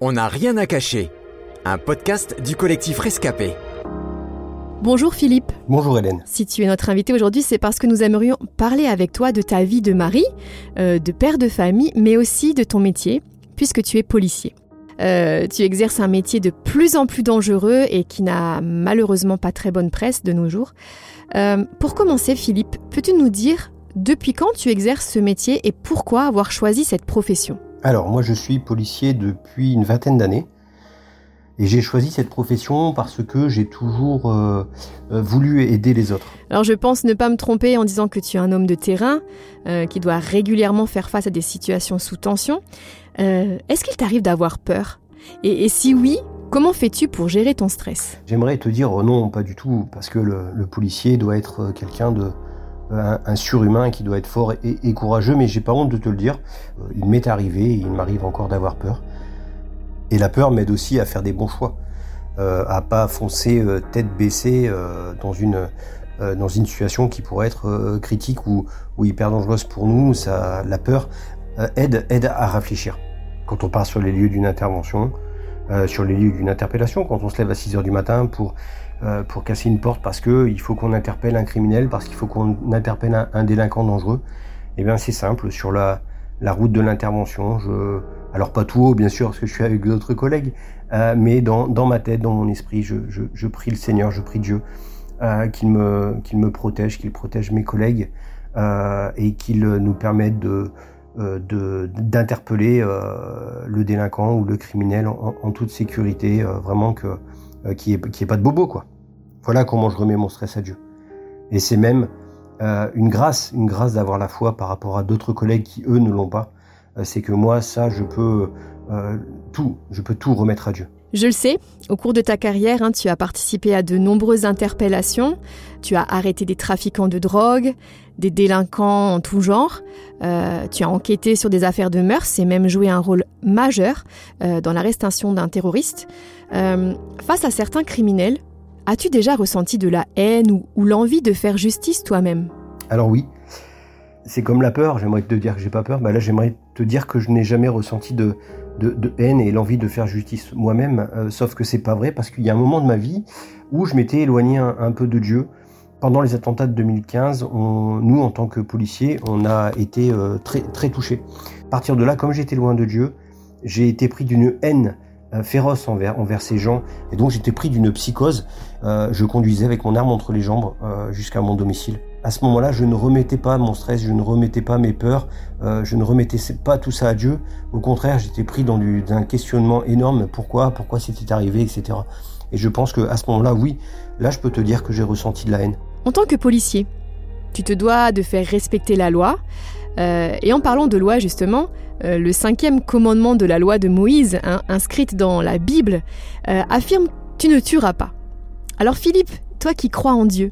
On n'a rien à cacher. Un podcast du collectif Rescapé. Bonjour Philippe. Bonjour Hélène. Si tu es notre invité aujourd'hui, c'est parce que nous aimerions parler avec toi de ta vie de mari, euh, de père de famille, mais aussi de ton métier, puisque tu es policier. Euh, tu exerces un métier de plus en plus dangereux et qui n'a malheureusement pas très bonne presse de nos jours. Euh, pour commencer, Philippe, peux-tu nous dire depuis quand tu exerces ce métier et pourquoi avoir choisi cette profession? Alors, moi, je suis policier depuis une vingtaine d'années. Et j'ai choisi cette profession parce que j'ai toujours euh, euh, voulu aider les autres. Alors je pense ne pas me tromper en disant que tu es un homme de terrain euh, qui doit régulièrement faire face à des situations sous tension. Est-ce qu'il t'arrive d'avoir peur? Et, si oui, comment fais-tu pour gérer ton stress? J'aimerais te dire non, pas du tout, parce que le, policier doit être quelqu'un de un, surhumain qui doit être fort et, courageux, mais j'ai pas honte de te le dire. il m'est arrivé, il m'arrive encore d'avoir peur. Et la peur m'aide aussi à faire des bons choix, euh, à pas foncer euh, tête baissée euh, dans une euh, dans une situation qui pourrait être critique ou, ou hyper dangereuse pour nous. Ça, la peur aide aide à réfléchir. Quand on part sur les lieux d'une intervention, sur les lieux d'une interpellation, quand on se lève à 6 heures du matin pour pour casser une porte parce que il faut qu'on interpelle un criminel, parce qu'il faut qu'on interpelle un, délinquant dangereux, eh bien c'est simple. Sur la la route de l'intervention, je alors pas tout haut, bien sûr, parce que je suis avec d'autres collègues, euh, mais dans, dans, ma tête, dans mon esprit, je, je, je prie le Seigneur, je prie Dieu euh, qu'il me, qu'il me protège, qu'il protège mes collègues euh, et qu'il nous permette de euh, d'interpeller euh, le délinquant ou le criminel en, toute sécurité, euh, vraiment que qu'il n'y ait, ait, pas de bobo quoi. Voilà comment je remets mon stress à Dieu. Et c'est même une grâce, une grâce d'avoir la foi par rapport à d'autres collègues qui eux ne l'ont pas. Euh, c'est que moi, ça, je peux euh, tout, je peux tout remettre à Dieu. Je le sais, au cours de ta carrière, hein, tu as participé à de nombreuses interpellations, tu as arrêté des trafiquants de drogue, des délinquants en tout genre, euh, tu as enquêté sur des affaires de mœurs et même joué un rôle majeur euh, dans l'arrestation d'un terroriste. Euh, face à certains criminels, as-tu déjà ressenti de la haine ou, ou l'envie de faire justice toi-même? Alors oui, c'est comme la peur. J'aimerais te dire que j'ai pas peur. Bah là, j'aimerais te dire que je n'ai jamais ressenti de, de, de haine et l'envie de faire justice moi-même. Euh, sauf que c'est pas vrai parce qu'il y a un moment de ma vie où je m'étais éloigné un, peu de Dieu. Pendant les attentats de 2015, on, nous, en tant que policiers, on a été euh, très, très touchés. À partir de là, comme j'étais loin de Dieu, j'ai été pris d'une haine féroce envers, ces gens. Et donc j'étais pris d'une psychose. Euh, je conduisais avec mon arme entre les jambes euh, jusqu'à mon domicile. À ce moment-là, je ne remettais pas mon stress, je ne remettais pas mes peurs, euh, je ne remettais pas tout ça à Dieu. Au contraire, j'étais pris dans du, un questionnement énorme. Pourquoi? Pourquoi c'était arrivé, etc. Et je pense que à ce moment-là, oui, là, je peux te dire que j'ai ressenti de la haine. En tant que policier, tu te dois de faire respecter la loi. Euh, et en parlant de loi, justement, euh, le cinquième commandement de la loi de Moïse, hein, inscrite dans la Bible, euh, affirme Tu ne tueras pas. Alors Philippe, toi qui crois en Dieu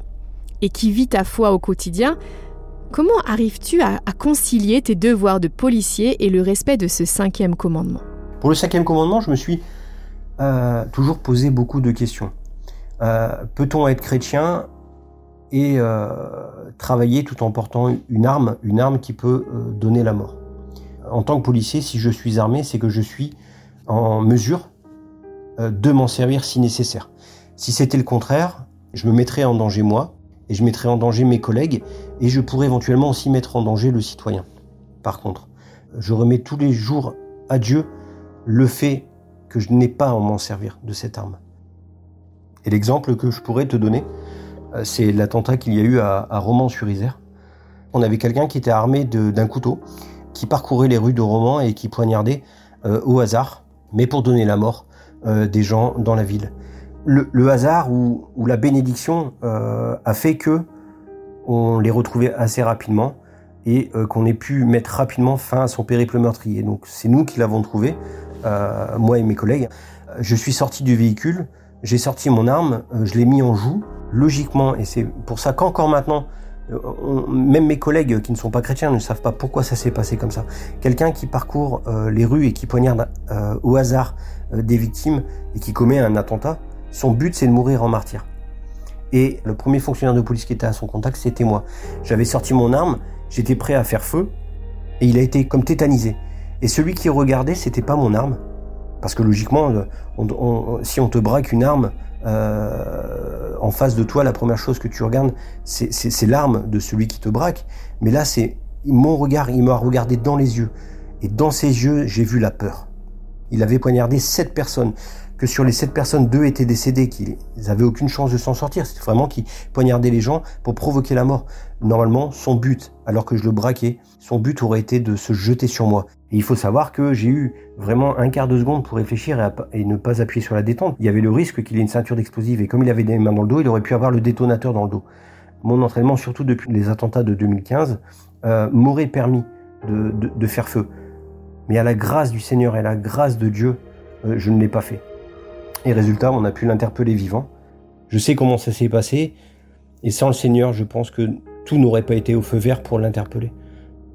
et qui vis ta foi au quotidien, comment arrives-tu à, concilier tes devoirs de policier et le respect de ce cinquième commandement? Pour le cinquième commandement, je me suis toujours posé beaucoup de questions. Peut-on être chrétien? Et euh, travailler tout en portant une arme, une arme qui peut donner la mort En tant que policier, si je suis armé, c'est que je suis en mesure de m'en servir si nécessaire. Si c'était le contraire, je me mettrais en danger moi, et je mettrais en danger mes collègues, et je pourrais éventuellement aussi mettre en danger le citoyen. Par contre, je remets tous les jours à Dieu le fait que je n'ai pas à m'en servir de cette arme. Et l'exemple que je pourrais te donner, c'est l'attentat qu'il y a eu à, Romans-sur-Isère. On avait quelqu'un qui était armé d'un couteau, qui parcourait les rues de Romans et qui poignardait euh, au hasard, mais pour donner la mort euh, des gens dans la ville le, hasard ou, la bénédiction euh, a fait que on les retrouvait assez rapidement et euh, qu'on ait pu mettre rapidement fin à son périple meurtrier. Donc c'est nous qui l'avons trouvé, euh, moi et mes collègues. Je suis sorti du véhicule, j'ai sorti mon arme, euh, je l'ai mis en joue. Logiquement, et c'est pour ça qu'encore maintenant, euh, même mes collègues qui ne sont pas chrétiens ne savent pas pourquoi ça s'est passé comme ça. Quelqu'un qui parcourt euh, les rues et qui poignarde au hasard des victimes et qui commet un attentat, son but, c'est de mourir en martyr. Et le premier fonctionnaire de police qui était à son contact, c'était moi. J'avais sorti mon arme, j'étais prêt à faire feu, et il a été comme tétanisé. Et celui qui regardait, c'était pas mon arme, Parce que logiquement, si on te braque une arme euh, en face de toi, la première chose que tu regardes, c'est l'arme de celui qui te braque. Mais là, c'est mon regard, il m'a regardé dans les yeux. Et dans ses yeux, j'ai vu la peur. Il avait poignardé sept personnes que sur les sept personnes, deux étaient décédés, qu'ils n'avaient aucune chance de s'en sortir. C'était vraiment qu'il poignardait les gens pour provoquer la mort. Normalement, son but, alors que je le braquais, son but aurait été de se jeter sur moi. Et il faut savoir que j'ai eu vraiment un quart de seconde pour réfléchir et, ne pas appuyer sur la détente. Il y avait le risque qu'il ait une ceinture d'explosifs et comme il avait des mains dans le dos, il aurait pu avoir le détonateur dans le dos. Mon entraînement, surtout depuis les attentats de 2015, euh, m'aurait permis de, faire feu. Mais à la grâce du Seigneur et à la grâce de Dieu, euh, je ne l'ai pas fait. Et résultat, on a pu l'interpeller vivant. Je sais comment ça s'est passé. Et sans le Seigneur, je pense que tout n'aurait pas été au feu vert pour l'interpeller.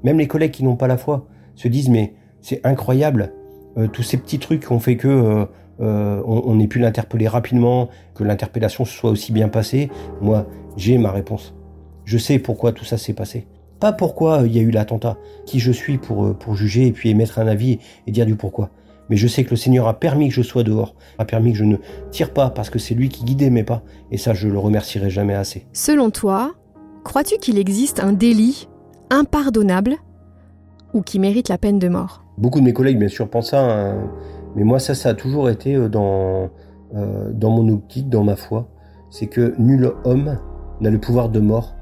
Même les collègues qui n'ont pas la foi se disent mais c'est incroyable, euh, tous ces petits trucs ont fait que euh, on, ait pu l'interpeller rapidement, que l'interpellation se soit aussi bien passée. Moi, j'ai ma réponse. Je sais pourquoi tout ça s'est passé. Pas pourquoi il y a eu l'attentat, qui je suis pour, pour juger et puis émettre un avis et dire du pourquoi. Mais je sais que le Seigneur a permis que je sois dehors, a permis que je ne tire pas parce que c'est lui qui guidait mes pas. Et ça, je le remercierai jamais assez. Selon toi, crois-tu qu'il existe un délit impardonnable ou qui mérite la peine de mort? Beaucoup de mes collègues, bien sûr, pensent ça. Hein. Mais moi, ça, ça a toujours été euh, dans, euh, dans mon optique, dans ma foi. C'est que nul homme n'a le pouvoir de mort euh,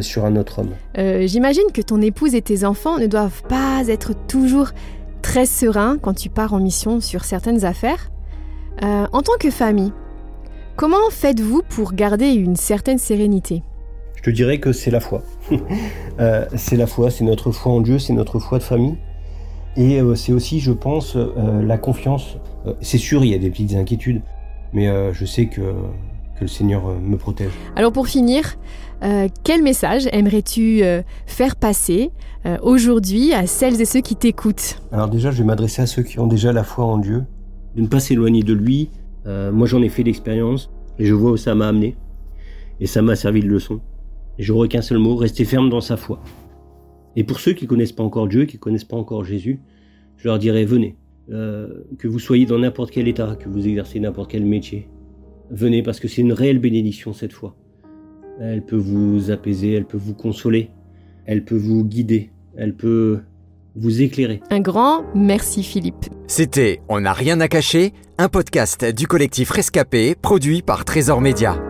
sur un autre homme. J'imagine que ton épouse et tes enfants ne doivent pas être toujours très serein quand tu pars en mission sur certaines affaires. Euh, en tant que famille, comment faites-vous pour garder une certaine sérénité? Je te dirais que c'est la foi. Euh, c'est la foi, c'est notre foi en Dieu, c'est notre foi de famille. Et euh, c'est aussi, je pense, la confiance. c'est sûr, il y a des petites inquiétudes, mais je sais que, que le Seigneur me protège. Alors pour finir, euh, quel message aimerais-tu euh, faire passer euh, aujourd'hui à celles et ceux qui t'écoutent? Alors déjà, je vais m'adresser à ceux qui ont déjà la foi en Dieu, de ne pas s'éloigner de lui. moi, j'en ai fait l'expérience et je vois où ça m'a amené. Et ça m'a servi de leçon. Et je n'aurai qu'un seul mot, rester ferme dans sa foi. Et pour ceux qui connaissent pas encore Dieu, qui connaissent pas encore Jésus, je leur dirais venez. que vous soyez dans n'importe quel état, que vous exercez n'importe quel métier. Venez parce que c'est une réelle bénédiction cette fois. Elle peut vous apaiser, elle peut vous consoler, elle peut vous guider, elle peut vous éclairer. Un grand merci Philippe. C'était On n'a rien à cacher, un podcast du collectif Rescapé produit par Trésor Média.